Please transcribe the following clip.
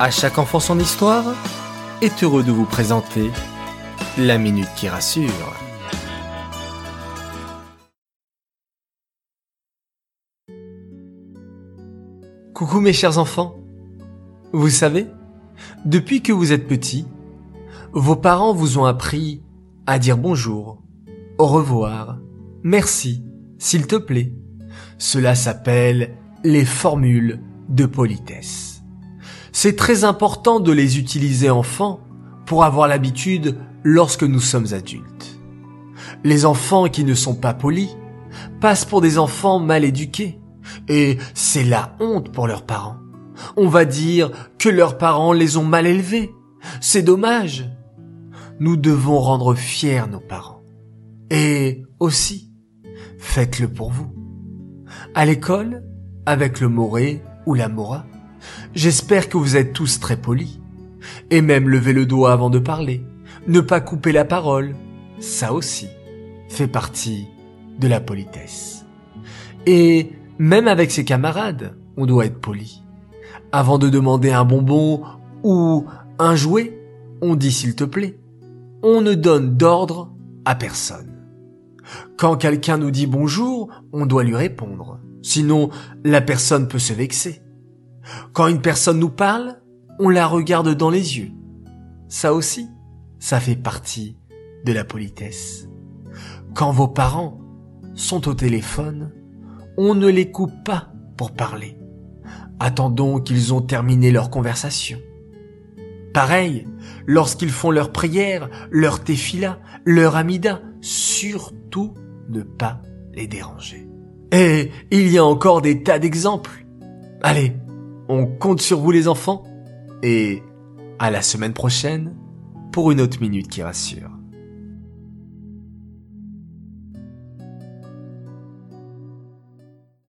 À chaque enfant son histoire est heureux de vous présenter la minute qui rassure. Coucou mes chers enfants. Vous savez, depuis que vous êtes petits, vos parents vous ont appris à dire bonjour, au revoir, merci, s'il te plaît. Cela s'appelle les formules de politesse. C'est très important de les utiliser enfants pour avoir l'habitude lorsque nous sommes adultes. Les enfants qui ne sont pas polis passent pour des enfants mal éduqués et c'est la honte pour leurs parents. On va dire que leurs parents les ont mal élevés. C'est dommage. Nous devons rendre fiers nos parents. Et aussi, faites-le pour vous. À l'école, avec le moré ou la mora, J'espère que vous êtes tous très polis. Et même lever le doigt avant de parler. Ne pas couper la parole. Ça aussi fait partie de la politesse. Et même avec ses camarades, on doit être poli. Avant de demander un bonbon ou un jouet, on dit s'il te plaît. On ne donne d'ordre à personne. Quand quelqu'un nous dit bonjour, on doit lui répondre. Sinon, la personne peut se vexer. Quand une personne nous parle, on la regarde dans les yeux. Ça aussi, ça fait partie de la politesse. Quand vos parents sont au téléphone, on ne les coupe pas pour parler. Attendons qu'ils ont terminé leur conversation. Pareil, lorsqu'ils font leur prière, leur tefila, leur amida, surtout ne pas les déranger. Et il y a encore des tas d'exemples. Allez, on compte sur vous les enfants. Et à la semaine prochaine pour une autre minute qui rassure.